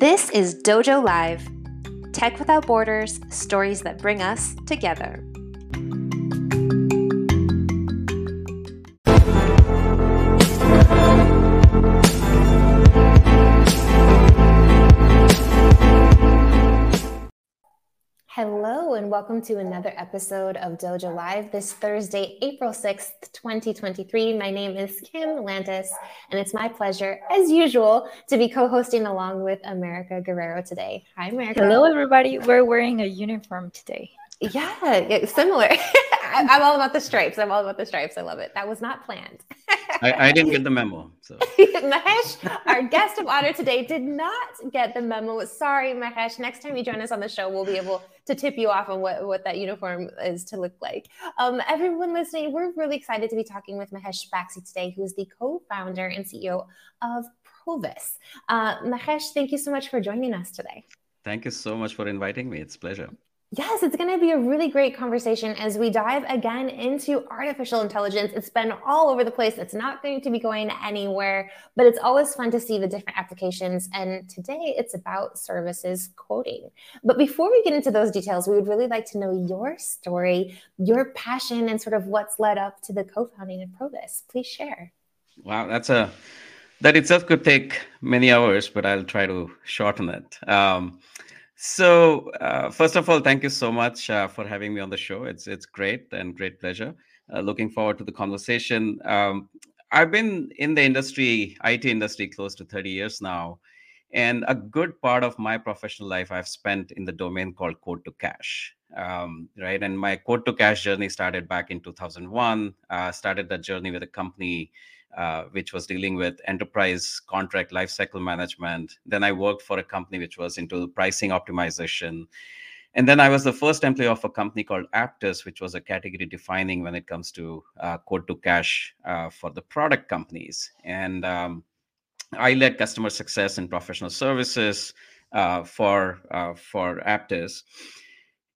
This is Dojo Live Tech Without Borders, stories that bring us together. Welcome to another episode of Dojo Live this Thursday, April 6th, 2023. My name is Kim Lantis, and it's my pleasure, as usual, to be co hosting along with America Guerrero today. Hi, America. Hello, everybody. We're wearing a uniform today. Yeah, similar. I'm all about the stripes. I'm all about the stripes. I love it. That was not planned. I, I, didn't get the memo. So Mahesh, our guest of honor today, did not get the memo. Sorry, Mahesh. Next time you join us on the show, we'll be able to tip you off on what, what that uniform is to look like. Um, everyone listening, we're really excited to be talking with Mahesh Baxi today, who is the co-founder and CEO of Provus. Uh, Mahesh, thank you so much for joining us today. Thank you so much for inviting me. It's a pleasure. Yes, it's going to be a really great conversation as we dive again into artificial intelligence. It's been all over the place. It's not going to be going anywhere, but it's always fun to see the different applications. And today it's about services quoting. But before we get into those details, we would really like to know your story, your passion, and sort of what's led up to the co founding of Provus. Please share. Wow, that's a that itself could take many hours, but I'll try to shorten it. Um, so, uh, first of all, thank you so much uh, for having me on the show. It's it's great and great pleasure. Uh, looking forward to the conversation. Um, I've been in the industry, IT industry, close to 30 years now, and a good part of my professional life I've spent in the domain called quote to cash. Um, right, and my quote to cash journey started back in 2001. Uh, started that journey with a company uh, which was dealing with enterprise contract lifecycle management. Then I worked for a company which was into pricing optimization. And then I was the first employee of a company called Apttus, which was a category defining when it comes to uh, quote to cash uh, for the product companies. And um, I led customer success and professional services uh, for uh, for Apttus.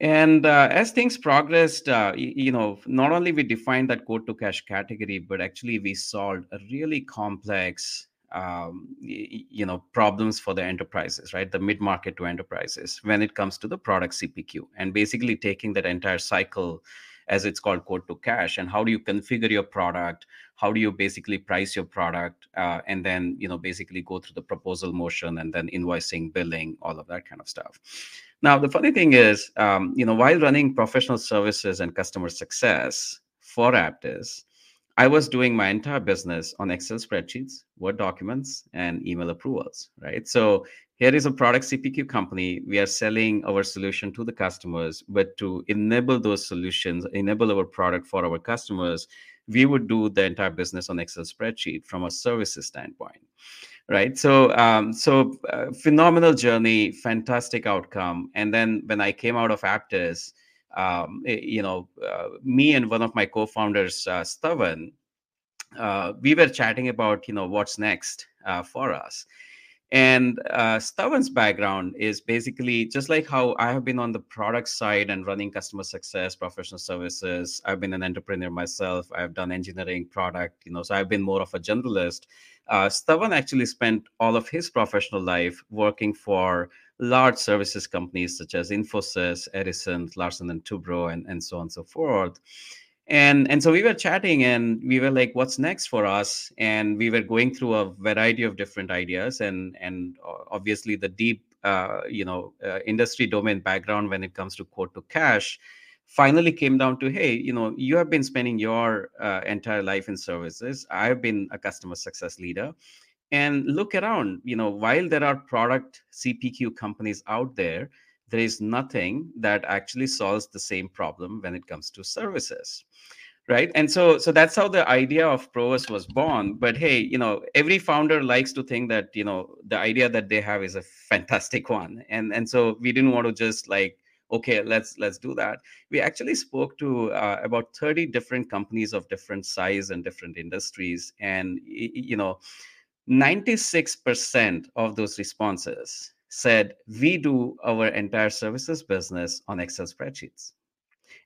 And uh, as things progressed, uh, you, know, not only we defined that quote to cash category, but actually we solved a really complex, um, you know, problems for the enterprises, right? The mid market to enterprises when it comes to the product CPQ, and basically taking that entire cycle, as it's called, quote to cash, and how do you configure your product? How do you basically price your product, uh, and then you know, basically go through the proposal motion, and then invoicing, billing, all of that kind of stuff. Now, the funny thing is, um, you know, while running professional services and customer success for Apttus, I was doing my entire business on Excel spreadsheets, Word documents, and email approvals, right? So here is a product CPQ company. We are selling our solution to the customers, but to enable those solutions, enable our product for our customers, we would do the entire business on Excel spreadsheet from a services standpoint right so um, so uh, phenomenal journey fantastic outcome and then when i came out of apttus um, it, you know uh, me and one of my co-founders uh, Stavan, uh, we were chatting about you know what's next uh, for us and uh, Stavan's background is basically just like how I have been on the product side and running customer success, professional services. I've been an entrepreneur myself. I've done engineering, product, you know, so I've been more of a generalist. Uh, Stavan actually spent all of his professional life working for large services companies such as Infosys, Edison, Larsen and Toubro, and, and so on and so forth. And and so we were chatting and we were like what's next for us? And we were going through a variety of different ideas and and obviously the deep uh, you know uh, industry domain background when it comes to quote to cash finally came down to hey you know you have been spending your uh, entire life in services. I've been a customer success leader. And look around you know while there are product cpq companies out there there is nothing that actually solves the same problem when it comes to services. Right? And so so that's how the idea of Provus was born. But hey you know every founder likes to think that you know the idea that they have is a fantastic one. And and so we didn't want to just like okay let's let's do that. We actually spoke to uh, about 30 different companies of different size and different industries and you know 96% of those responses said we do our entire services business on excel spreadsheets.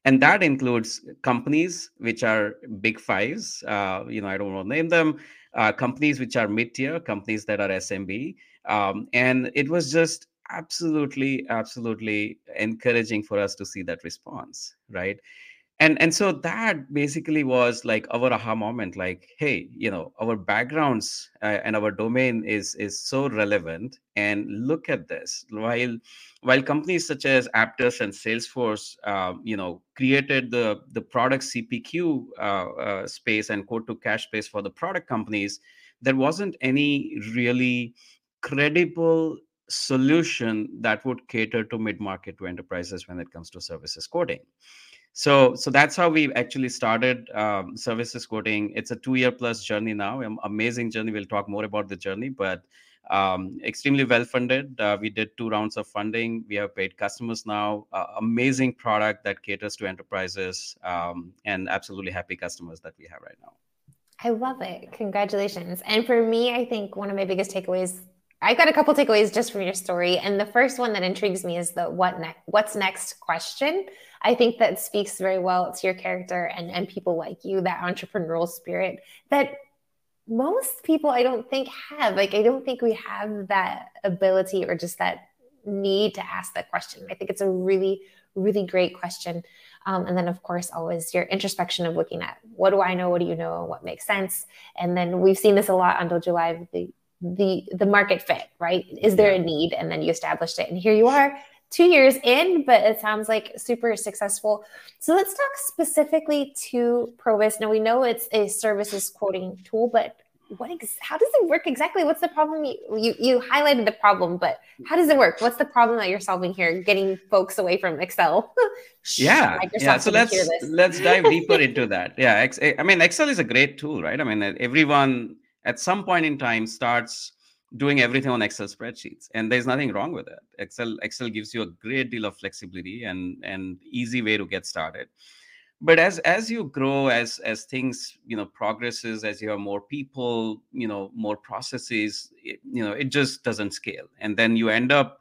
And that includes companies which are big fives uh, you know i don't want to name them uh, companies which are mid-tier companies that are smb um, and it was just absolutely absolutely encouraging for us to see that response right? And and so that basically was like our aha moment like hey you know our backgrounds uh, and our domain is is so relevant and look at this. While while companies such as apttus and salesforce um, you know created the the product cpq uh, uh, space and quote to cash space for the product companies there wasn't any really credible solution that would cater to mid market to enterprises when it comes to services quoting. So so that's how we actually started um, services quoting. It's a two year plus journey now. Amazing journey. We'll talk more about the journey but um, extremely well funded uh, we did two rounds of funding. We have paid customers now. Uh, amazing product that caters to enterprises um, and absolutely happy customers that we have right now. I love it. Congratulations. And for me i think one of my biggest takeaways I got a couple takeaways just from your story, and the first one that intrigues me is the what next, what's next question. I think that speaks very well to your character and and people like you, that entrepreneurial spirit that most people I don't think have. Like I don't think we have that ability or just that need to ask that question. I think it's a really really great question. Um, and then, of course, always your introspection of looking at what do I know, what do you know, what makes sense. And then we've seen this a lot on Dojo Live, the the the market fit right? Is there a need? And then you established it and here you are two years in but it sounds like super successful. So let's talk specifically to provus. Now we know it's a services quoting tool but what ex- how does it work exactly? What's the problem? You, you you highlighted the problem but how does it work? What's the problem that you're solving here getting folks away from excel? Yeah yeah so let's let's dive deeper into that. Yeah i mean excel is a great tool right? I mean everyone at some point in time starts doing everything on excel spreadsheets and there's nothing wrong with it. Excel excel gives you a great deal of flexibility and and easy way to get started. But as as you grow as as things you know progresses as you have more people you know more processes it, you know it just doesn't scale. And then you end up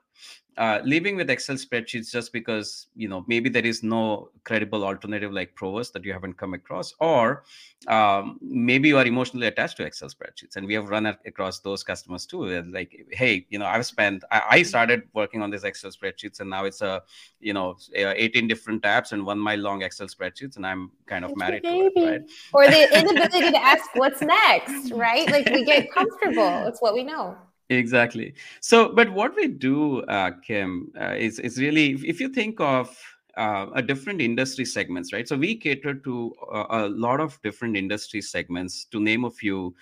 uh, leaving with Excel spreadsheets just because you know maybe there is no credible alternative like Provus that you haven't come across, or um, maybe you are emotionally attached to Excel spreadsheets, and we have run across those customers too. like, hey, you know, I've spent I, I, started working on these Excel spreadsheets, and now it's a you know 18 different tabs and one mile long Excel spreadsheets, and I'm kind of married to it, right? Or the inability to ask what's next, right? Like we get comfortable. It's what we know exactly. So but what we do uh, kim uh, is is really if you think of uh, a different industry segments right? So we cater to a, a, lot of different industry segments to name a few.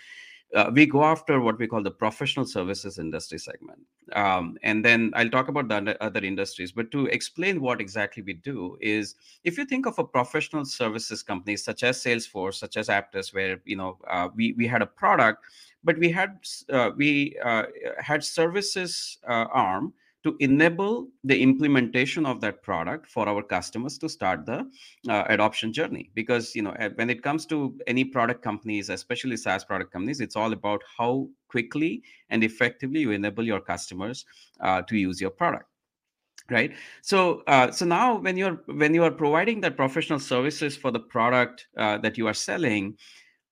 Uh, we go after what we call the professional services industry segment. Um, and then i'll talk about the other industries but to explain what exactly we do is if you think of a professional services company such as salesforce such as apttus where you know uh, we, we had a product but we had uh, we uh, had services uh, arm to enable the implementation of that product for our customers to start the uh, adoption journey. Because you know when it comes to any product companies especially saas product companies it's all about how quickly and effectively you enable your customers uh, to use your product right? So uh, so now when you're when you are providing that professional services for the product that you are selling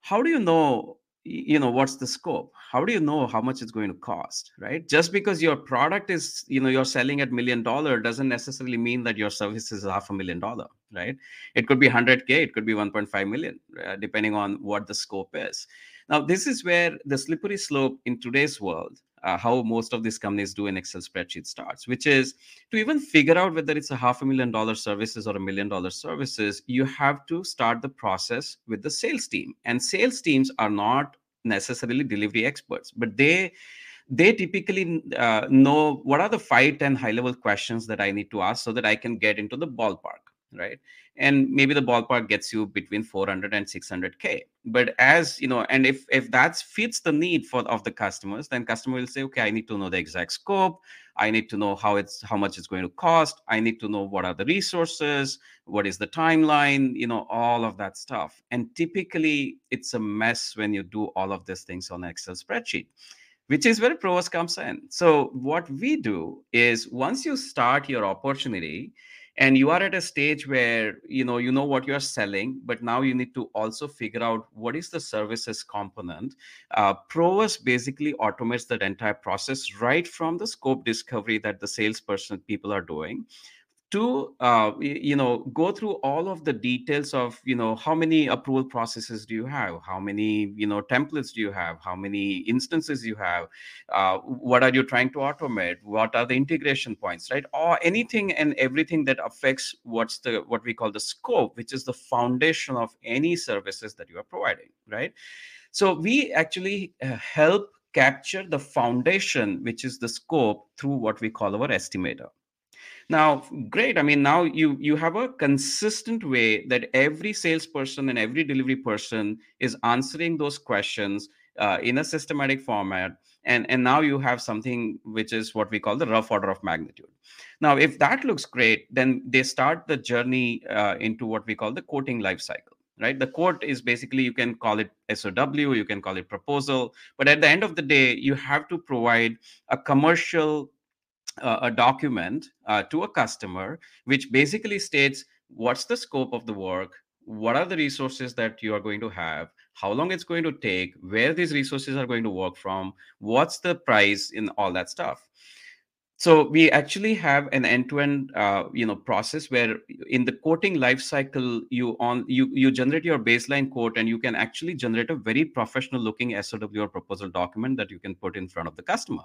how do you know you know what's the scope? How do you know how much it's going to cost right? Just because your product is you know you're selling at million dollar doesn't necessarily mean that your service is half a million dollar right? It could be 100k it could be 1.5 million uh, depending on what the scope is. Now this is where the slippery slope in today's world uh, how most of these companies do an Excel spreadsheet starts, which is to even figure out whether it's a half a million dollar services or a million dollar services, you have to start the process with the sales team. And sales teams are not necessarily delivery experts, but they they typically uh, know what are the five ten high level questions that I need to ask so that I can get into the ballpark right? And maybe the ballpark gets you between 400 and 600k but as you know and if if that fits the need for of the customers then customer will say okay i need to know the exact scope. I need to know how it's how much it's going to cost. I need to know what are the resources what is the timeline you know all of that stuff. And typically it's a mess when you do all of these things on excel spreadsheet which is where Provus comes in. So what we do is once you start your opportunity, and you are at a stage where you know you know what you are selling but now you need to also figure out what is the services component uh, Provus basically automates that entire process right from the scope discovery that the salesperson people are doing to uh, you know go through all of the details of you know how many approval processes do you have? How many you know templates do you have? How many instances you have? Uh, what are you trying to automate? What are the integration points right? Or anything and everything that affects what's the what we call the scope which is the foundation of any services that you are providing right? So we actually uh, help capture the foundation which is the scope through what we call our estimator now great. I mean now you you have a consistent way that every salesperson and every delivery person is answering those questions uh, in a systematic format. And and now you have something which is what we call the rough order of magnitude. Now if that looks great then they start the journey uh, into what we call the quoting life cycle right? The quote is basically you can call it sow you can call it proposal but at the end of the day you have to provide a commercial uh, a document uh, to a customer which basically states what's the scope of the work? What are the resources that you are going to have? How long it's going to take? Where these resources are going to work from? What's the price? in all that stuff. So we actually have an end-to-end uh, you know process where in the quoting life cycle you on you you generate your baseline quote and you can actually generate a very professional looking sow or proposal document that you can put in front of the customer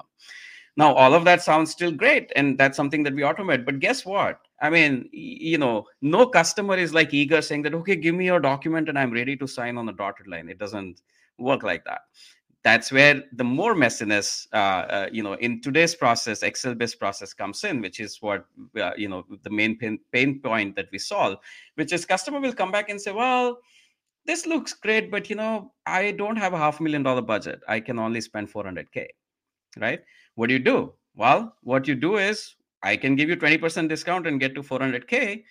now, all of that sounds still great, and that's something that we automate. But guess what? I mean, you know, no customer is like eager saying that, okay, give me your document and I'm ready to sign on the dotted line. It doesn't work like that. That's where the more messiness, uh, uh, you know, in today's process, Excel-based process comes in, which is what uh, you know the main pain, pain point that we solve, which is customer will come back and say, well, this looks great, but you know, I don't have a half million dollar budget. I can only spend 400k, right? What do you do? Well, what you do is I can give you 20% discount and get to 400K.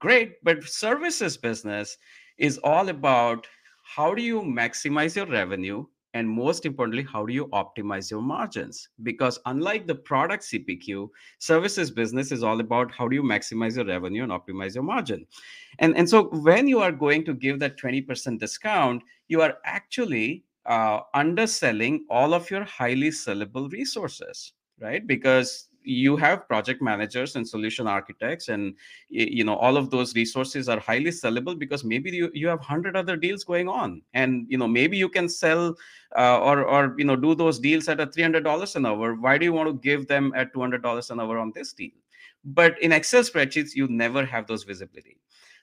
Great. But services business is all about how do you maximize your revenue and most importantly how do you optimize your margins because unlike the product cpq services business is all about how do you maximize your revenue and optimize your margin and and so when you are going to give that 20% discount you are actually uh, underselling all of your highly sellable resources right? Because you have project managers and solution architects and you know all of those resources are highly sellable because maybe you, you have 100 other deals going on. And you know maybe you can sell uh, or or you know do those deals at a $300 an hour. Why do you want to give them at $200 an hour on this deal? But in excel spreadsheets you never have those visibility.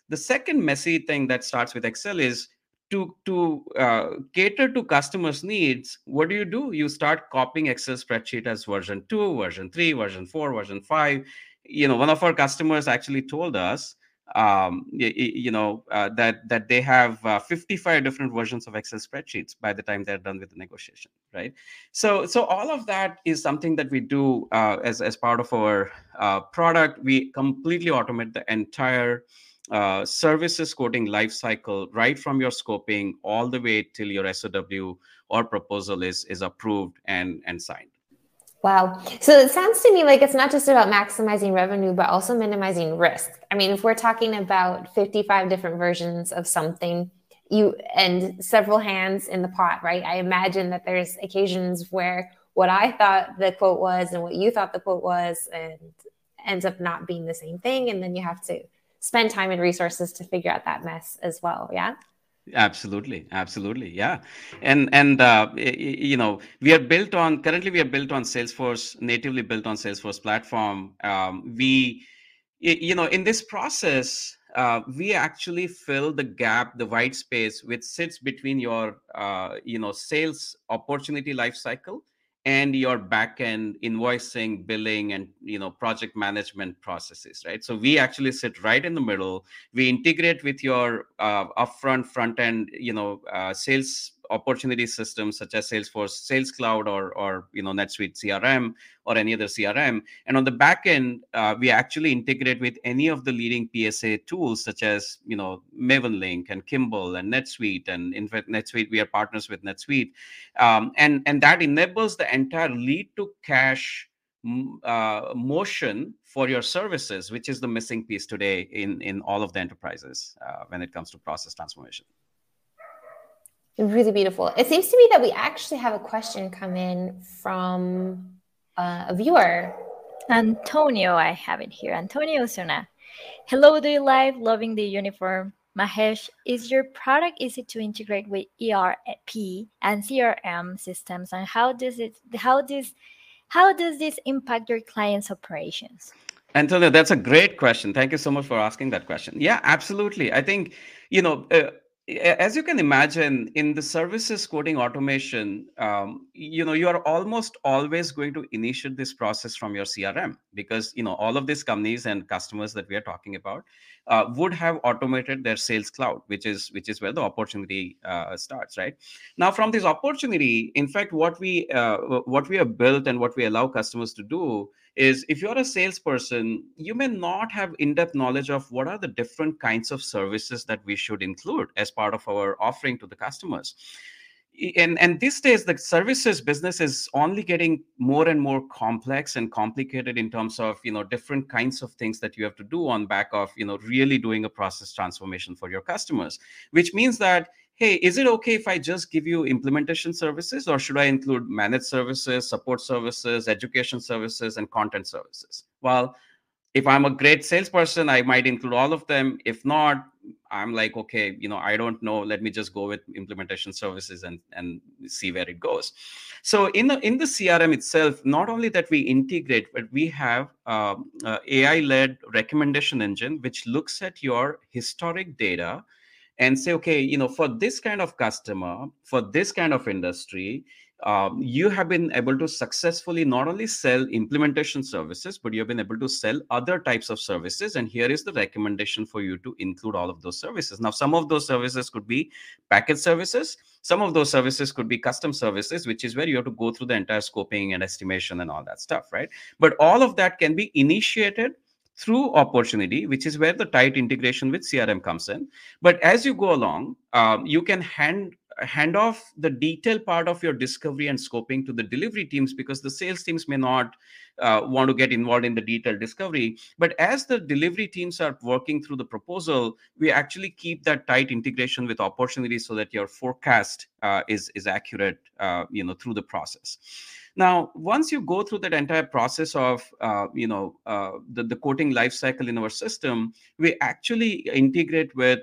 The second messy thing that starts with excel is to to uh, cater to customers needs what do you do? You start copying excel spreadsheet as version 2 version 3 version 4 version 5 you know one of our customers actually told us um, you, you know uh, that that they have uh, 55 different versions of excel spreadsheets by the time they're done with the negotiation right? So so all of that is something that we do uh, as as part of our uh, product. We completely automate the entire uh, services quoting life cycle right from your scoping all the way till your SOW or proposal is is approved and and signed. Wow. So it sounds to me like it's not just about maximizing revenue, but also minimizing risk. I mean, if we're talking about 55 different versions of something, you and several hands in the pot, right? I imagine that there's occasions where what I thought the quote was and what you thought the quote was and ends up not being the same thing. And then you have to spend time and resources to figure out that mess as well. Yeah. Absolutely, absolutely, yeah, and and uh, you know we are built on currently we are built on Salesforce natively built on Salesforce platform. Um, we, you know, in this process, uh, we actually fill the gap, the white space, which sits between your uh, you know sales opportunity life cycle and your backend invoicing billing and you know project management processes right? So we actually sit right in the middle. We integrate with your uh, upfront front end you know uh, sales opportunity systems such as Salesforce Sales Cloud or or you know NetSuite CRM or any other CRM. And on the back end, uh, we actually integrate with any of the leading PSA tools such as you know Mavenlink and Kimble and NetSuite. And in fact, NetSuite we are partners with NetSuite, um, and and that enables the entire lead to cash uh, motion for your services, which is the missing piece today in, in all of the enterprises uh, when it comes to process transformation. Really beautiful. It seems to me that we actually have a question come in from uh, a viewer. Antonio, I have it here. Antonio Suna. Hello, Dojo Live? Loving the uniform. Mahesh, is your product easy to integrate with ERP and CRM systems, and how does it how does how does this impact your clients' operations? Antonio, that's a great question. Thank you so much for asking that question. Yeah, absolutely. I think you know. Uh, as you can imagine in the services quoting automation um, you know you are almost always going to initiate this process from your crm because you know all of these companies and customers that we are talking about uh, would have automated their sales cloud which is which is where the opportunity uh, starts right? Now from this opportunity in fact what we uh, what we have built and what we allow customers to do is if you're a salesperson, you may not have in depth knowledge of what are the different kinds of services that we should include as part of our offering to the customers. And, and these days, the services business is only getting more and more complex and complicated in terms of you know different kinds of things that you have to do on back of you know really doing a process transformation for your customers, which means that hey, is it okay if I just give you implementation services or should I include managed services, support services, education services, and content services? Well, if I'm a great salesperson, I might include all of them. If not, I'm like, okay, you know, I don't know. Let me just go with implementation services and and see where it goes. So in the in the CRM itself, not only that we integrate, but we have um, uh, AI-led recommendation engine which looks at your historic data and say, okay, you know, for this kind of customer, for this kind of industry, um, you have been able to successfully not only sell implementation services, but you've been able to sell other types of services. And here is the recommendation for you to include all of those services. Now, some of those services could be package services. Some of those services could be custom services, which is where you have to go through the entire scoping and estimation and all that stuff, right? But all of that can be initiated through opportunity, which is where the tight integration with CRM comes in. But as you go along, um, you can hand hand off the detail part of your discovery and scoping to the delivery teams because the sales teams may not uh, want to get involved in the detailed discovery but as the delivery teams are working through the proposal we actually keep that tight integration with opportunities so that your forecast uh, is is accurate uh, you know through the process now, once you go through that entire process of, uh, you know, uh, the, the quoting life cycle in our system, we actually integrate with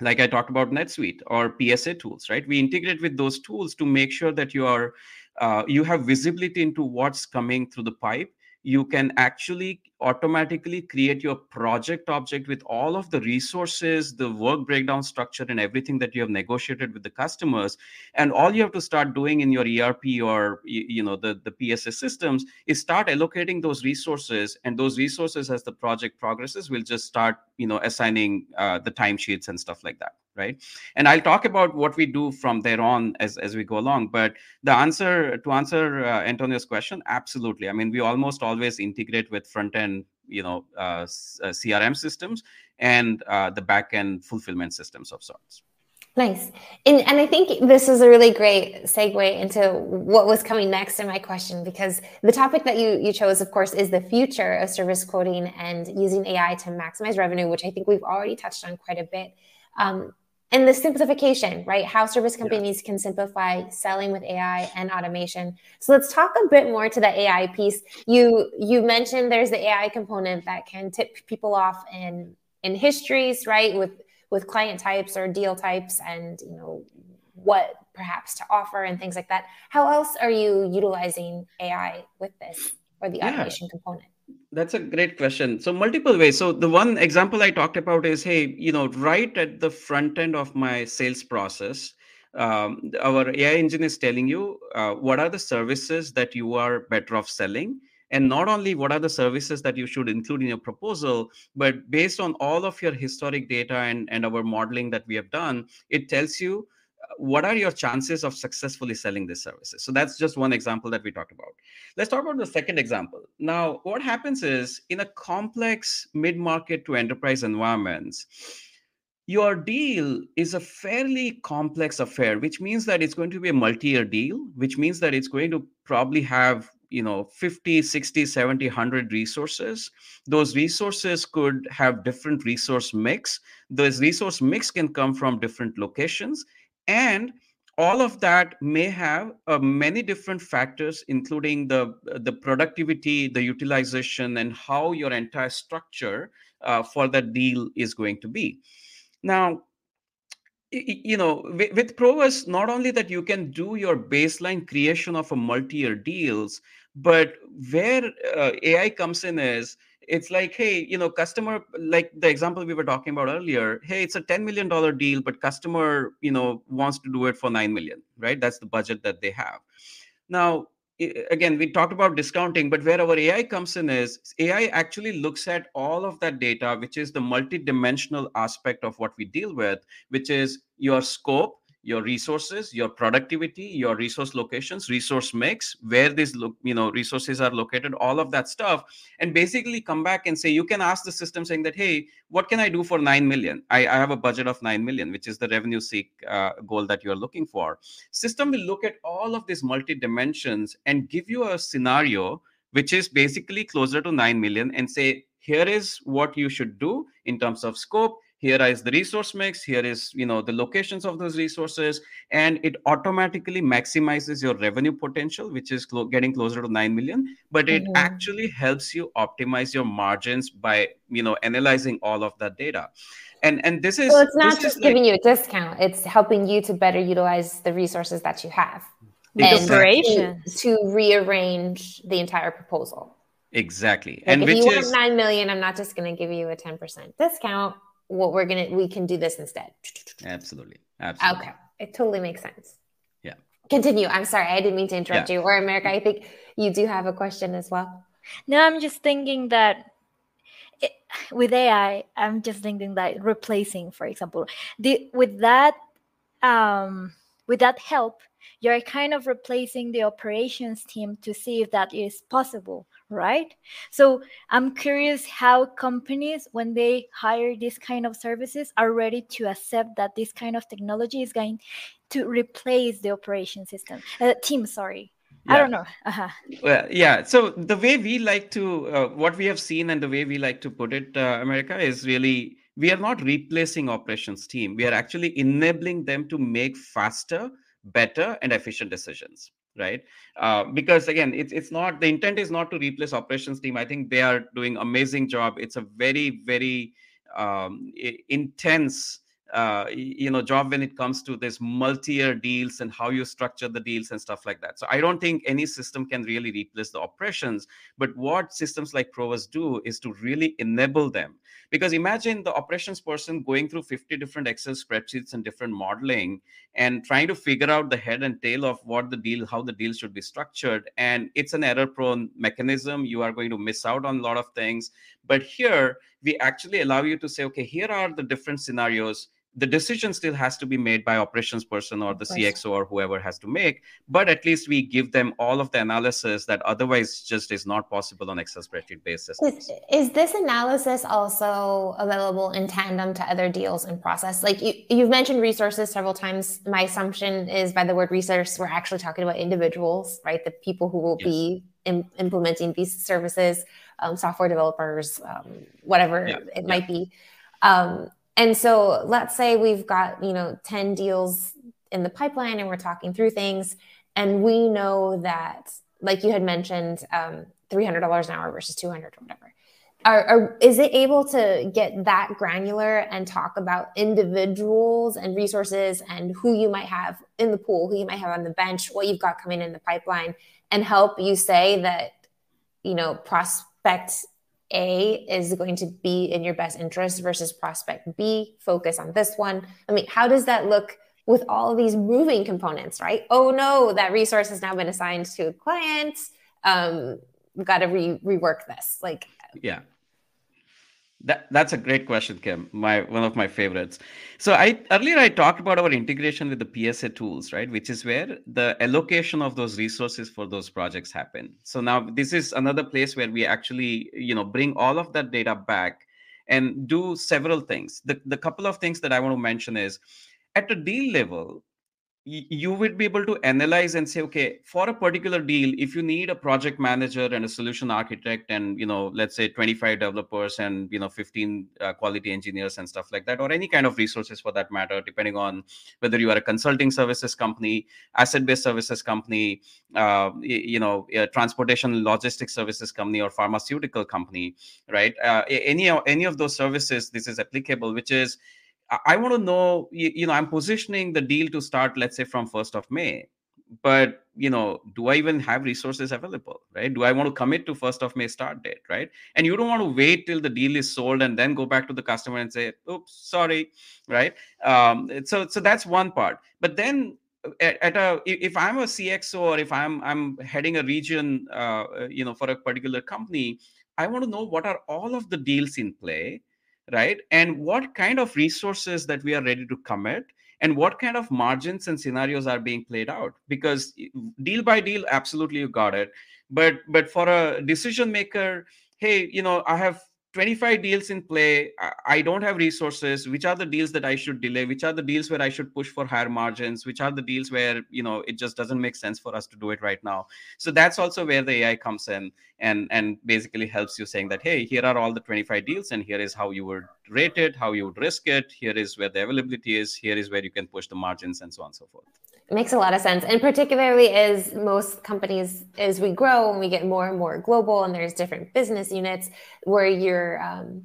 like I talked about NetSuite or PSA tools, right? We integrate with those tools to make sure that you are uh, you have visibility into what's coming through the pipe you can actually automatically create your project object with all of the resources the work breakdown structure and everything that you have negotiated with the customers. And all you have to start doing in your erp or you know the, the psa systems is start allocating those resources and those resources as the project progresses will just start you know assigning uh, the timesheets and stuff like that right and i'll talk about what we do from there on as, as we go along but the answer to answer uh, antonio's question absolutely i mean we almost always integrate with front end you know uh, uh crm systems and uh, the back end fulfillment systems of sorts Nice. And, and I think this is a really great segue into what was coming next in my question, because the topic that you, you chose, of course, is the future of service quoting and using AI to maximize revenue, which I think we've already touched on quite a bit. Um, and the simplification, right? How service companies yeah. can simplify selling with AI and automation. So let's talk a bit more to the AI piece. You you mentioned there's the AI component that can tip people off in in histories, right? With with client types or deal types and you know what perhaps to offer and things like that. How else are you utilizing AI with this or the yeah. automation component? That's a great question. So multiple ways. So the one example I talked about is, hey, you know, right at the front end of my sales process, um, our AI engine is telling you uh, what are the services that you are better off selling, and not only what are the services that you should include in your proposal, but based on all of your historic data and and our modeling that we have done, it tells you what are your chances of successfully selling these services? So that's just one example that we talked about. Let's talk about the second example. Now what happens is in a complex mid-market to enterprise environments your deal is a fairly complex affair which means that it's going to be a multi-year deal which means that it's going to probably have you know 50 60 70 100 resources. Those resources could have different resource mix. Those resource mix can come from different locations and all of that may have uh, many different factors including the the productivity the utilization and how your entire structure uh, for that deal is going to be. Now you know with, with not only that you can do your baseline creation of a multi-year deals but where uh, ai comes in is it's like hey you know customer like the example we were talking about earlier hey it's a 10 million dollar deal but customer you know wants to do it for 9 million right? That's the budget that they have. Now again we talked about discounting but where our ai comes in is ai actually looks at all of that data which is the multi-dimensional aspect of what we deal with which is your scope your resources your productivity your resource locations resource mix where these look you know resources are located all of that stuff and basically come back and say you can ask the system saying that hey what can i do for 9 million? I, I have a budget of 9 million which is the revenue seek uh, goal that you're looking for. System will look at all of these multi dimensions and give you a scenario which is basically closer to 9 million and say here is what you should do in terms of scope here is the resource mix. Here is you know the locations of those resources. And it automatically maximizes your revenue potential which is clo- getting closer to 9 million. But it mm-hmm. actually helps you optimize your margins by you know analyzing all of that data. And and this is so it's not just giving like, you a discount. It's helping you to better utilize the resources that you have. And to, to rearrange the entire proposal. Exactly. Like and if you want 9 million i'm not just going to give you a 10% discount what we're gonna we can do this instead. Absolutely. Absolutely. Okay. It totally makes sense. Yeah. Continue. I'm sorry. I didn't mean to interrupt yeah. you. Or america i think you do have a question as well. No i'm just thinking that it, with ai i'm just thinking that replacing for example the with that um with that help you're kind of replacing the operations team to see if that is possible right so i'm curious how companies when they hire this kind of services are ready to accept that this kind of technology is going to replace the operation system uh, team sorry yeah. I don't know. Uh-huh. Well, yeah. So the way we like to, uh, what we have seen, and the way we like to put it, uh, America, is really we are not replacing operations team. We are actually enabling them to make faster better and efficient decisions right? Uh, because again it's it's not the intent is not to replace operations team. I think they are doing amazing job. It's a very very um, intense uh, you know job when it comes to this multi-year deals and how you structure the deals and stuff like that. So i don't think any system can really replace the operations but what systems like provus do is to really enable them. Because imagine the operations person going through 50 different excel spreadsheets and different modeling and trying to figure out the head and tail of what the deal how the deal should be structured and it's an error prone mechanism. You are going to miss out on a lot of things. But here we actually allow you to say okay here are the different scenarios the decision still has to be made by operations person or the cxo or whoever has to make but at least we give them all of the analysis that otherwise just is not possible on excel spreadsheet basis is, is, this analysis also available in tandem to other deals in process like you, you've mentioned resources several times my assumption is by the word resource we're actually talking about individuals right the people who will yes. be Im- implementing these services um, software developers um, whatever yeah. it yeah. might be um, and so let's say we've got, you know, 10 deals in the pipeline and we're talking through things. And we know that, like you had mentioned, um, $300 an hour versus 200 or whatever. Are, are, is it able to get that granular and talk about individuals and resources and who you might have in the pool, who you might have on the bench, what you've got coming in the pipeline, and help you say that, you know, prospect a is going to be in your best interest versus prospect B. Focus on this one. I mean, how does that look with all these moving components, right? Oh no, that resource has now been assigned to a client. Um, we've got to re- rework this. Like, yeah. That, that's a great question, Kim. My one of my favorites. So I earlier I talked about our integration with the PSA tools, right? Which is where the allocation of those resources for those projects happen. So now this is another place where we actually, you know, bring all of that data back and do several things. The the couple of things that I want to mention is at a deal level, you would be able to analyze and say okay for a particular deal if you need a project manager and a solution architect and you know let's say 25 developers and you know 15 uh, quality engineers and stuff like that or any kind of resources for that matter depending on whether you are a consulting services company asset based services company uh, you know transportation logistics services company or pharmaceutical company right? Uh, any any of those services this is applicable which is I want to know, you, you, know, I'm positioning the deal to start, let's say, from 1st of May. But, you know, do I even have resources available, right? Do I want to commit to 1st of May start date, right? And you don't want to wait till the deal is sold and then go back to the customer and say, oops, sorry, right? Um, so, so that's one part. But then at, at, a if i'm a cxo or if i'm i'm heading a region uh, you know for a particular company i want to know what are all of the deals in play right? And what kind of resources that we are ready to commit and what kind of margins and scenarios are being played out? Because deal by deal absolutely you got it. But but for a decision maker hey you know i have 25 deals in play i don't have resources. Which are the deals that i should delay? Which are the deals where i should push for higher margins? Which are the deals where you know it just doesn't make sense for us to do it right now? So that's also where the ai comes in and and basically helps you saying that hey here are all the 25 deals and here is how you would rate it how you would risk it. Here is where the availability is. Here is where you can push the margins and so on and so forth it makes a lot of sense. And particularly as most companies, as we grow and we get more and more global and there's different business units where you're, um,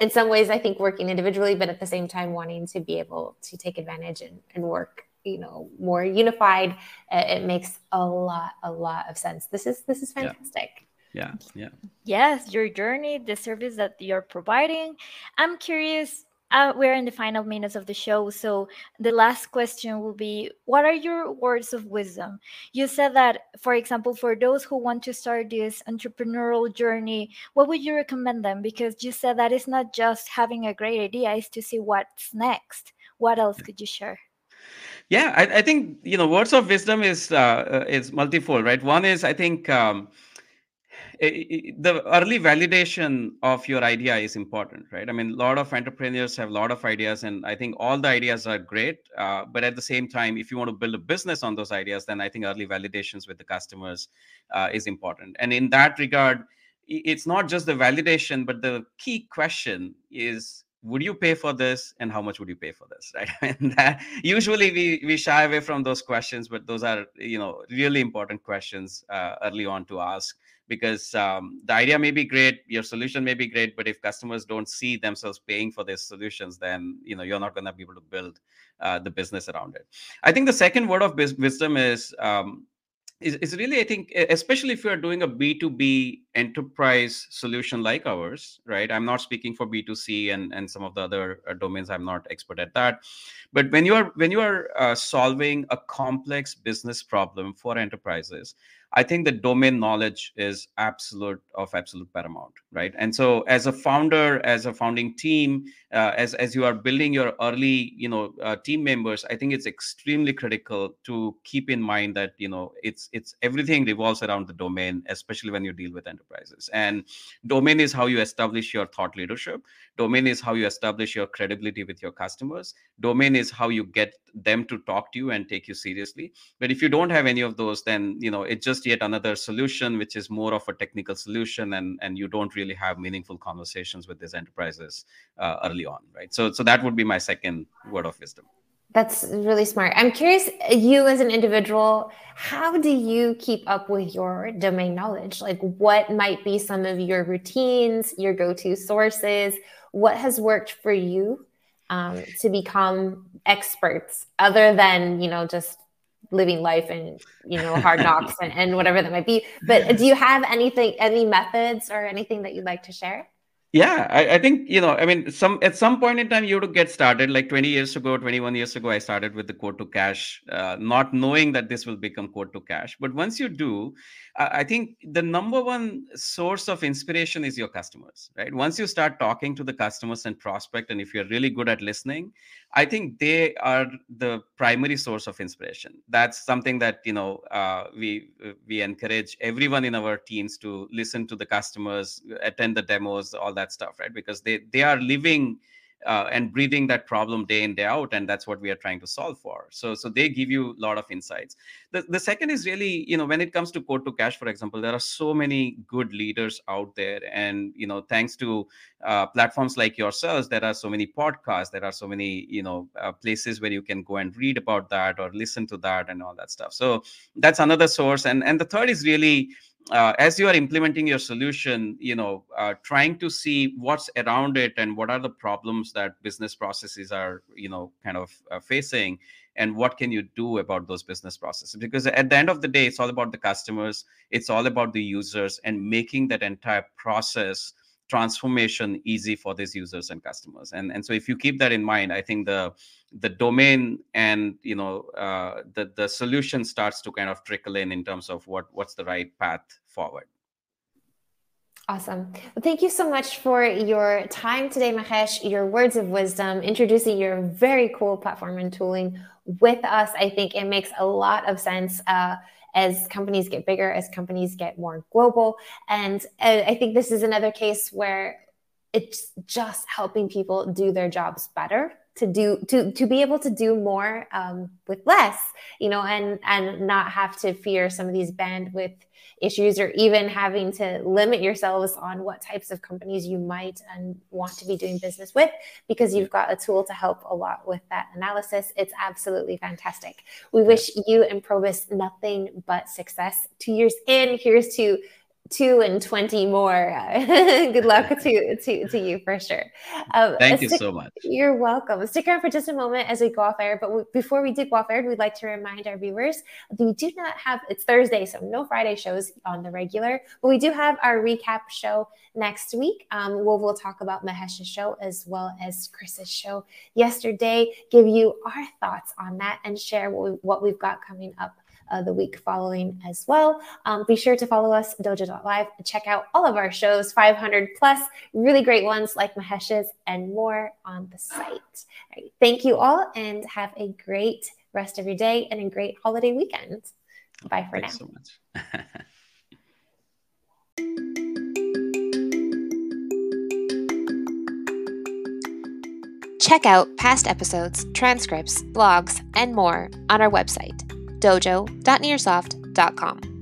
in some ways, I think working individually, but at the same time wanting to be able to take advantage and, and work, you know, more unified. It makes a lot, a lot of sense. This is, this is fantastic. Yeah. yeah. yeah. Yes, your journey, the service that you're providing. I'm curious uh, we're in the final minutes of the show. So the last question will be What are your words of wisdom? You said that, for example, for those who want to start this entrepreneurial journey, what would you recommend them? Because you said that it's not just having a great idea, it's to see what's next. What else could you share? Yeah, I, I think you know words of wisdom is uh, uh is multifold, right? One is I think um, the early validation of your idea is important right? I mean a lot of entrepreneurs have a lot of ideas and i think all the ideas are great uh, but at the same time if you want to build a business on those ideas then i think early validations with the customers uh, is important. And in that regard it's not just the validation but the key question is would you pay for this and how much would you pay for this right? And that, usually we we shy away from those questions but those are you know really important questions uh, early on to ask because um, the idea may be great your solution may be great but if customers don't see themselves paying for these solutions then you know you're not going to be able to build uh, the business around it. I think the second word of wisdom is um, is, is really i think especially if you're doing a b2b enterprise solution like ours right? I'm not speaking for b2c and and some of the other uh, domains i'm not expert at that. But when you are when you are uh, solving a complex business problem for enterprises I think the domain knowledge is absolute of absolute paramount, right? And so, as a founder, as a founding team, uh, as as you are building your early, you know, uh, team members, I think it's extremely critical to keep in mind that you know it's it's everything revolves around the domain, especially when you deal with enterprises. And domain is how you establish your thought leadership. Domain is how you establish your credibility with your customers. Domain is how you get them to talk to you and take you seriously. But if you don't have any of those, then you know it just just yet another solution which is more of a technical solution and and you don't really have meaningful conversations with these enterprises uh, early on right? So so that would be my second word of wisdom. That's really smart. I'm curious you as an individual how do you keep up with your domain knowledge? Like what might be some of your routines your go-to sources? What has worked for you um, to become experts other than you know just living life and you know hard knocks and, and whatever that might be. But do you have anything any methods or anything that you'd like to share? Yeah I, I, think you know i mean some at some point in time you have to get started. Like 20 years ago 21 years ago i started with the quote to cash uh, not knowing that this will become quote to cash. But once you do I think the number one source of inspiration is your customers, right? Once you start talking to the customers and prospect, and if you're really good at listening, I think they are the primary source of inspiration. That's something that you know uh, we we encourage everyone in our teams to listen to the customers, attend the demos, all that stuff, right? Because they they are living uh, and breathing that problem day in day out and that's what we are trying to solve for. So so they give you a lot of insights. The, the second is really you know when it comes to quote to cash for example there are so many good leaders out there. And you know thanks to uh, platforms like yourselves there are so many podcasts there are so many you know uh, places where you can go and read about that or listen to that and all that stuff. So that's another source. And and the third is really uh, as you are implementing your solution you know uh, trying to see what's around it and what are the problems that business processes are you know kind of uh, facing and what can you do about those business processes? Because at the end of the day it's all about the customers it's all about the users and making that entire process transformation easy for these users and customers and and so if you keep that in mind i think the the domain and you know uh, the the solution starts to kind of trickle in in terms of what what's the right path forward Awesome. Well, thank you so much for your time today, Mahesh, your words of wisdom, introducing your very cool platform and tooling with us. I think it makes a lot of sense. Uh, as companies get bigger, as companies get more global. And I think this is another case where it's just helping people do their jobs better to do to to be able to do more um, with less you know and and not have to fear some of these bandwidth issues or even having to limit yourselves on what types of companies you might and want to be doing business with because you've got a tool to help a lot with that analysis. It's absolutely fantastic. We wish you and Provus nothing but success. Two years in, here's to two and 20 more. Good luck to, to, to you for sure. Um, Thank you stick, so much. You're welcome. Stick around for just a moment as we go off air. But we, before we do go off air, we'd like to remind our viewers that we do not have, it's Thursday, so no Friday shows on the regular, but we do have our recap show next week. Um, we'll, we'll talk about Mahesh's show as well as Chris's show yesterday, give you our thoughts on that and share what, we, what we've got coming up uh, the week following as well. Um, be sure to follow us, dojo.live, and check out all of our shows, 500 plus, really great ones like Mahesh's and more on the site. thank you all and have a great rest of your day and a great holiday weekend. Bye for Thanks now. so much. Check out past episodes, transcripts, blogs, and more on our website, dojo.nearsoft.com.